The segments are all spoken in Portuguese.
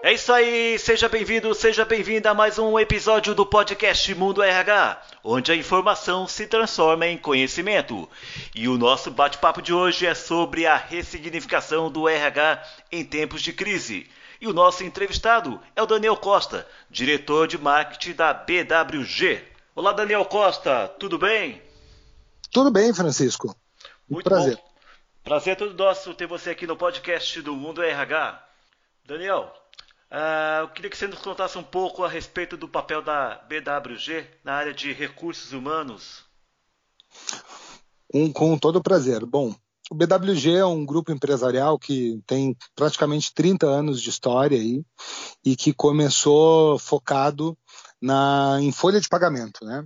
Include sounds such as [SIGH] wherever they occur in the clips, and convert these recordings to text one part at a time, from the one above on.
É isso aí, seja bem-vindo, seja bem-vinda a mais um episódio do podcast Mundo RH, onde a informação se transforma em conhecimento. E o nosso bate-papo de hoje é sobre a ressignificação do RH em tempos de crise. E o nosso entrevistado é o Daniel Costa, diretor de marketing da BWG. Olá, Daniel Costa, tudo bem? Tudo bem, Francisco. Muito prazer. Bom. Prazer é todo nosso ter você aqui no podcast do Mundo RH. Daniel, uh, eu queria que você nos contasse um pouco a respeito do papel da BWG na área de recursos humanos. Um, com todo prazer. Bom, o BWG é um grupo empresarial que tem praticamente 30 anos de história aí, e que começou focado na, em folha de pagamento, né?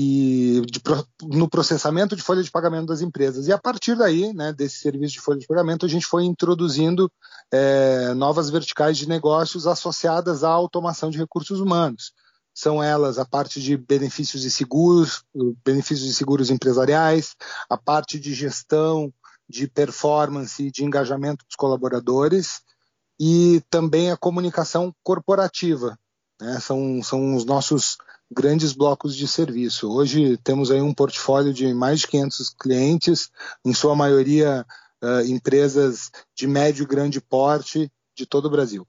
E de, no processamento de folha de pagamento das empresas. E a partir daí, né, desse serviço de folha de pagamento, a gente foi introduzindo é, novas verticais de negócios associadas à automação de recursos humanos. São elas a parte de benefícios e seguros, benefícios e seguros empresariais, a parte de gestão, de performance e de engajamento dos colaboradores e também a comunicação corporativa. Né? São, são os nossos grandes blocos de serviço. Hoje temos aí um portfólio de mais de 500 clientes, em sua maioria uh, empresas de médio e grande porte de todo o Brasil.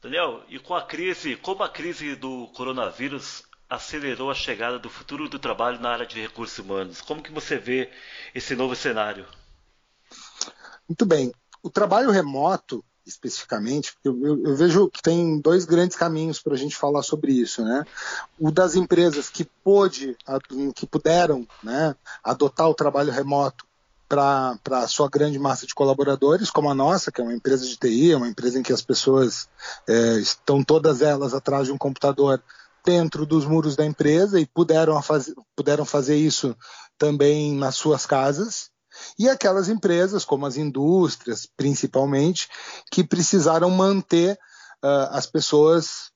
Daniel, e com a crise, como a crise do coronavírus acelerou a chegada do futuro do trabalho na área de recursos humanos? Como que você vê esse novo cenário? Muito bem. O trabalho remoto especificamente, porque eu, eu, vejo que tem dois grandes caminhos para a gente falar sobre isso, né? O das empresas que pôde, que puderam, né, adotar o trabalho remoto para a sua grande massa de colaboradores, como a nossa, que é uma empresa de TI, é uma empresa em que as pessoas é, estão todas elas atrás de um computador dentro dos muros da empresa e puderam, faz, puderam fazer isso também nas suas casas, e aquelas empresas, como as indústrias, principalmente, que precisaram manter uh, as pessoas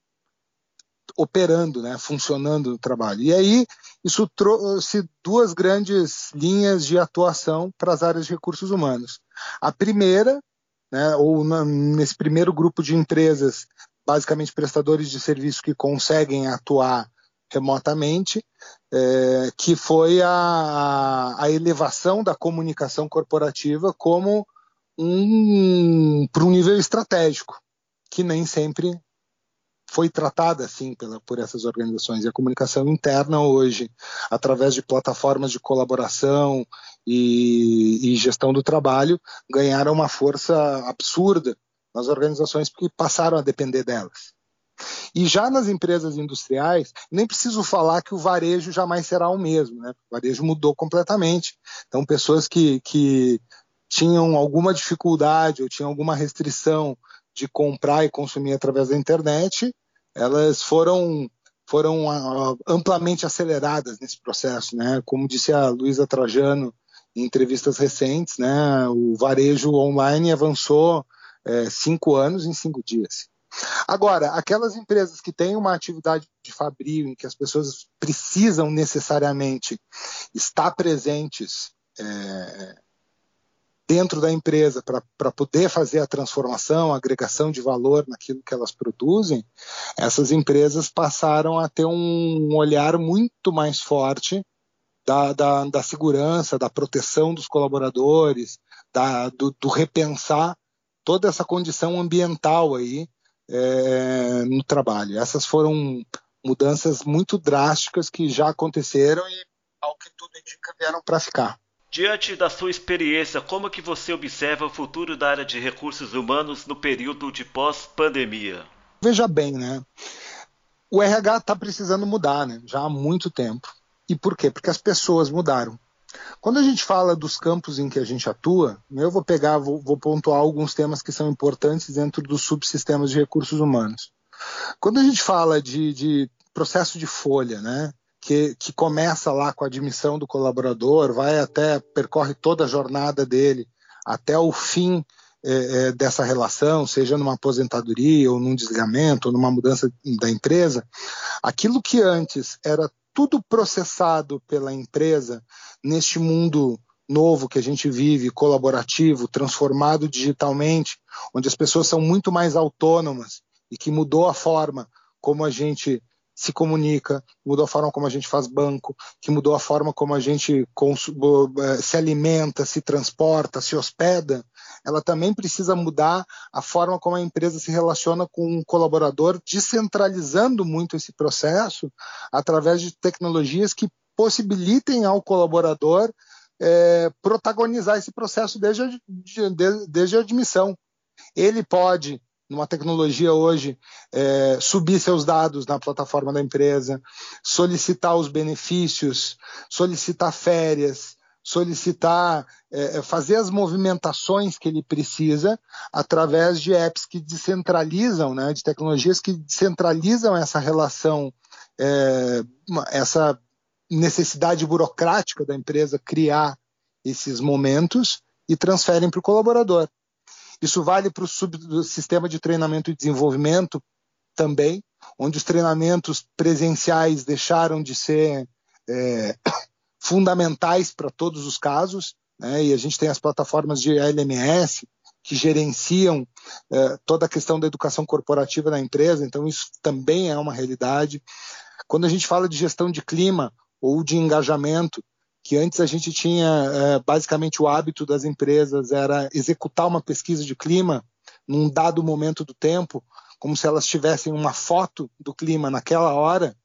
operando, né, funcionando no trabalho. E aí isso trouxe duas grandes linhas de atuação para as áreas de recursos humanos. A primeira, né, ou na, nesse primeiro grupo de empresas, basicamente prestadores de serviço que conseguem atuar remotamente, é, que foi a, a, elevação da comunicação corporativa como um para um nível estratégico, que nem sempre foi tratada assim pela, por essas organizações. E a comunicação interna hoje, através de plataformas de colaboração e, e gestão do trabalho, ganharam uma força absurda nas organizações porque passaram a depender delas. E já nas empresas industriais, nem preciso falar que o varejo jamais será o mesmo, né? O varejo mudou completamente. Então, pessoas que, que tinham alguma dificuldade ou tinham alguma restrição de comprar e consumir através da internet, elas foram foram uh, amplamente aceleradas nesse processo, né? Como disse a Luísa Trajano em entrevistas recentes, né? O varejo online avançou é, cinco anos em cinco dias. Agora, aquelas empresas que têm uma atividade de fabril em que as pessoas precisam necessariamente estar presentes é, dentro da empresa para poder fazer a transformação, a agregação de valor naquilo que elas produzem, essas empresas passaram a ter um olhar muito mais forte da, da, da segurança, da proteção dos colaboradores, da, do, do repensar toda essa condição ambiental aí é, no trabalho. Essas foram mudanças muito drásticas que já aconteceram e, ao que tudo indica, vieram para ficar. Diante da sua experiência, como que você observa o futuro da área de recursos humanos no período de pós-pandemia? Veja bem, né? O RH está precisando mudar, né? Já há muito tempo. E por quê? Porque as pessoas mudaram. Quando a gente fala dos campos em que a gente atua, eu vou pegar, vou, vou pontuar alguns temas que são importantes dentro dos subsistemas de recursos humanos. Quando a gente fala de, de processo de folha, né, que, que, começa lá com a admissão do colaborador, vai até, percorre toda a jornada dele até o fim é, é, dessa relação, seja numa aposentadoria ou num desligamento ou numa mudança da empresa, aquilo que antes era tudo processado pela empresa neste mundo novo que a gente vive, colaborativo, transformado digitalmente, onde as pessoas são muito mais autônomas e que mudou a forma como a gente se comunica, mudou a forma como a gente faz banco, que mudou a forma como a gente eh, se alimenta, se transporta, se hospeda, ela também precisa mudar a forma como a empresa se relaciona com um colaborador, descentralizando muito esse processo através de tecnologias que possibilitem ao colaborador é, protagonizar esse processo desde desde a admissão. Ele pode numa tecnologia hoje, é, subir seus dados na plataforma da empresa, solicitar os benefícios, solicitar férias, solicitar, é, é, fazer as movimentações que ele precisa através de apps que descentralizam, né, de tecnologias que descentralizam essa relação, é, essa necessidade burocrática da empresa criar esses momentos e transferem para o colaborador. Isso vale para o sistema de treinamento e desenvolvimento também, onde os treinamentos presenciais deixaram de ser é, [COUGHS] fundamentais para todos os casos, né? e a gente tem as plataformas de LMS que gerenciam é, toda a questão da educação corporativa na empresa, então isso também é uma realidade. Quando a gente fala de gestão de clima ou de engajamento, que antes a gente tinha é, basicamente o hábito das empresas era executar uma pesquisa de clima num dado momento do tempo, como se elas tivessem uma foto do clima naquela hora.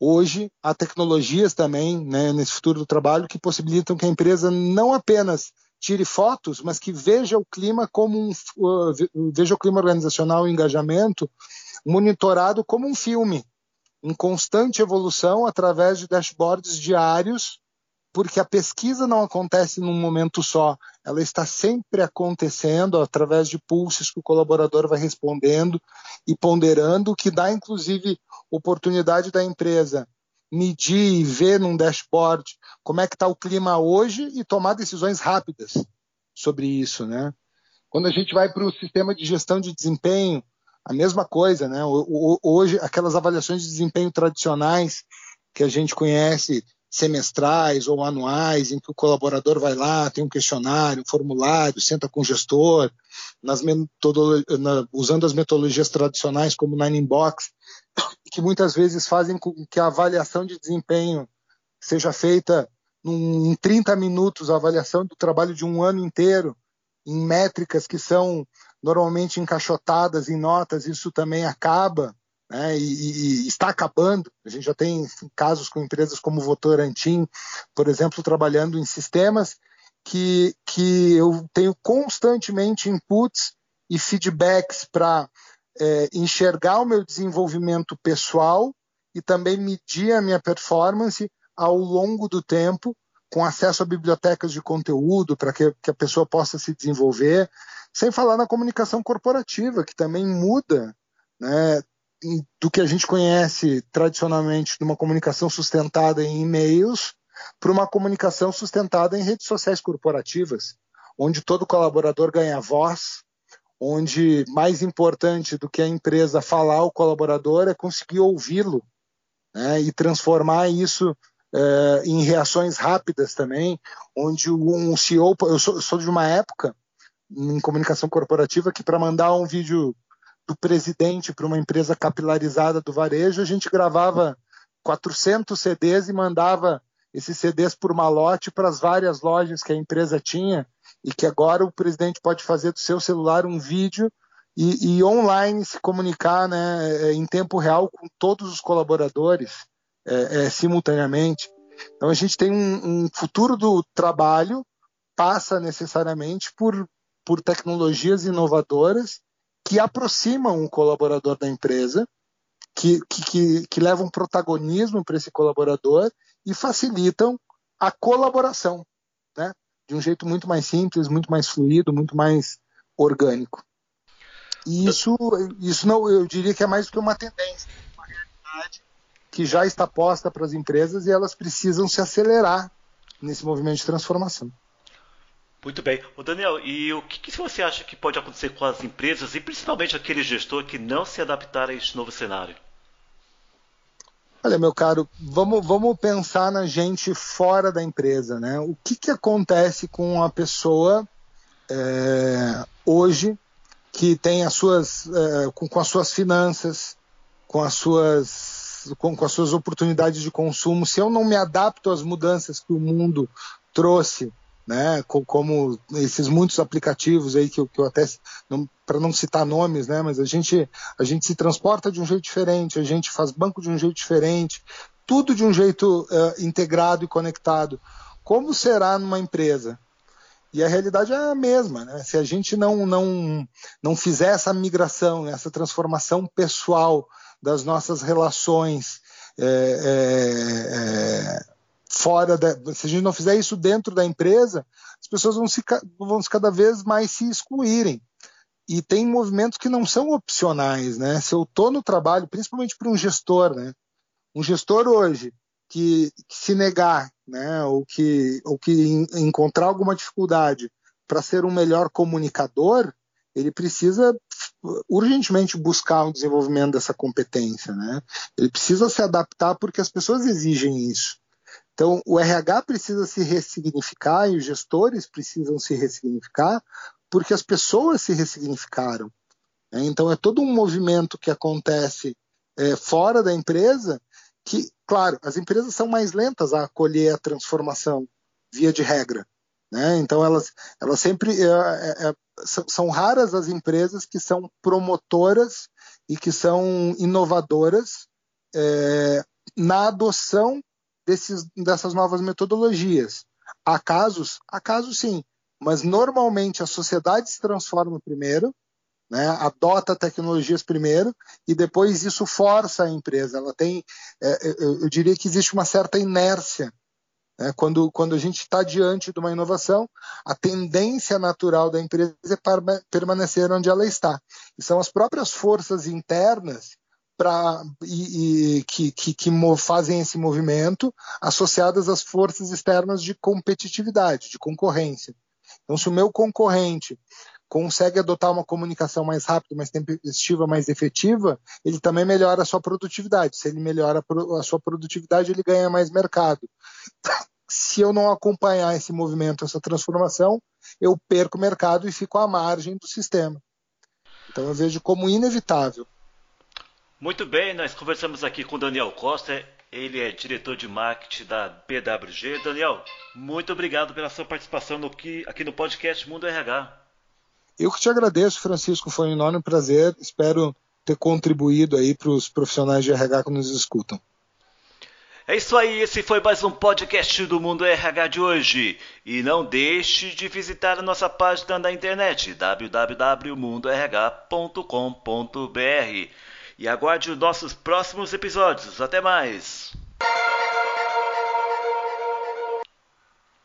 Hoje há tecnologias também né, nesse futuro do trabalho que possibilitam que a empresa não apenas tire fotos, mas que veja o clima como um uh, veja o clima organizacional e engajamento monitorado como um filme em constante evolução através de dashboards diários porque a pesquisa não acontece num momento só, ela está sempre acontecendo através de pulsos que o colaborador vai respondendo e ponderando, que dá inclusive oportunidade da empresa medir e ver num dashboard como é que está o clima hoje e tomar decisões rápidas sobre isso, né? Quando a gente vai para o sistema de gestão de desempenho, a mesma coisa, né? Hoje, aquelas avaliações de desempenho tradicionais que a gente conhece, semestrais ou anuais, em que o colaborador vai lá, tem um questionário, um formulário, senta com o gestor, nas na, usando as metodologias tradicionais como Nine Box, [COUGHS] que muitas vezes fazem com que a avaliação de desempenho seja feita num, em 30 minutos, a avaliação do trabalho de um ano inteiro, em métricas que são normalmente encaixotadas em notas, isso também acaba né, e, e, está acabando. A gente já tem casos com empresas como Votorantim, por exemplo, trabalhando em sistemas que, que eu tenho constantemente inputs e feedbacks para é, enxergar o meu desenvolvimento pessoal e também medir a minha performance ao longo do tempo, com acesso a bibliotecas de conteúdo para que, que a pessoa possa se desenvolver, sem falar na comunicação corporativa, que também muda né, do que a gente conhece tradicionalmente de uma comunicação sustentada em e-mails para uma comunicação sustentada em redes sociais corporativas, onde todo colaborador ganha voz, onde mais importante do que a empresa falar ao colaborador é conseguir ouvi-lo né, e transformar isso é, em reações rápidas também, onde um CEO, eu sou, eu sou de uma época em comunicação corporativa que para mandar um vídeo do presidente para uma empresa capilarizada do varejo, a gente gravava 400 CDs e mandava esses CDs por malote para as várias lojas que a empresa tinha e que agora o presidente pode fazer do seu celular um vídeo e, e online se comunicar né, em tempo real com todos os colaboradores é, é, simultaneamente. Então a gente tem um, um futuro do trabalho passa necessariamente por, por tecnologias inovadoras que aproximam o colaborador da empresa, que, que, que levam protagonismo para esse colaborador e facilitam a colaboração, né? de um jeito muito mais simples, muito mais fluido, muito mais orgânico. E isso, isso não, eu diria que é mais do que uma tendência, uma realidade que já está posta para as empresas e elas precisam se acelerar nesse movimento de transformação. Muito bem. O Daniel, e o que, que, você acha que pode acontecer com as empresas e principalmente aquele gestor que não se adaptar a este novo cenário? Olha, meu caro, vamos, vamos pensar na gente fora da empresa, né? O que, que acontece com a pessoa é, hoje que tem as suas, é, com, com, as suas finanças, com as suas, com, com, as suas oportunidades de consumo, se eu não me adapto às mudanças que o mundo trouxe, né, como esses muitos aplicativos aí que, que eu até para não citar nomes, né, mas a gente a gente se transporta de um jeito diferente, a gente faz banco de um jeito diferente, tudo de um jeito uh, integrado e conectado. Como será numa empresa? E a realidade é a mesma, né? Se a gente não não não fizer essa migração, essa transformação pessoal das nossas relações é, é, é, fora da, se a gente não fizer isso dentro da empresa, as pessoas vão se vão cada vez mais se excluírem e tem movimentos que não são opcionais, né? Se eu estou no trabalho, principalmente para um gestor, né? Um gestor hoje que, que se negar, né? Ou que, ou que encontrar alguma dificuldade para ser um melhor comunicador, ele precisa urgentemente buscar o desenvolvimento dessa competência, né? Ele precisa se adaptar porque as pessoas exigem isso. Então, o RH precisa se ressignificar e os gestores precisam se ressignificar porque as pessoas se ressignificaram. Né? Então, é todo um movimento que acontece é, fora da empresa que, claro, as empresas são mais lentas a acolher a transformação, via de regra. Né? Então, elas, elas sempre. É, é, é são raras as empresas que são promotoras e que são inovadoras é, na adoção desses, dessas novas metodologias. Há casos? Há casos sim, mas normalmente a sociedade se transforma primeiro, né, adota tecnologias primeiro e depois isso força a empresa. Ela tem, é, eu, eu, diria que existe uma certa inércia. Né, quando, quando a gente está diante de uma inovação, a tendência natural da empresa é permanecer onde ela está. E são as próprias forças internas pra, e, e que, que, que fazem esse movimento associadas às forças externas de competitividade, de concorrência. Então, se o meu concorrente consegue adotar uma comunicação mais rápida, mais tempestiva, mais efetiva, ele também melhora a sua produtividade. Se ele melhora a sua produtividade, ele ganha mais mercado. Se eu não acompanhar esse movimento, essa transformação, eu perco o mercado e fico à margem do sistema. Então eu vejo como inevitável. Muito bem, nós conversamos aqui com Daniel Costa, ele é diretor de marketing da BWG. Daniel, muito obrigado pela sua participação no, aqui no podcast Mundo RH. Eu que te agradeço, Francisco, foi um enorme prazer. Espero ter contribuído aí para os profissionais de RH que nos escutam. É isso aí, esse foi mais um podcast do Mundo RH de hoje. E não deixe de visitar a nossa página na internet www.mundorh.com.br e aguarde os nossos próximos episódios. Até mais!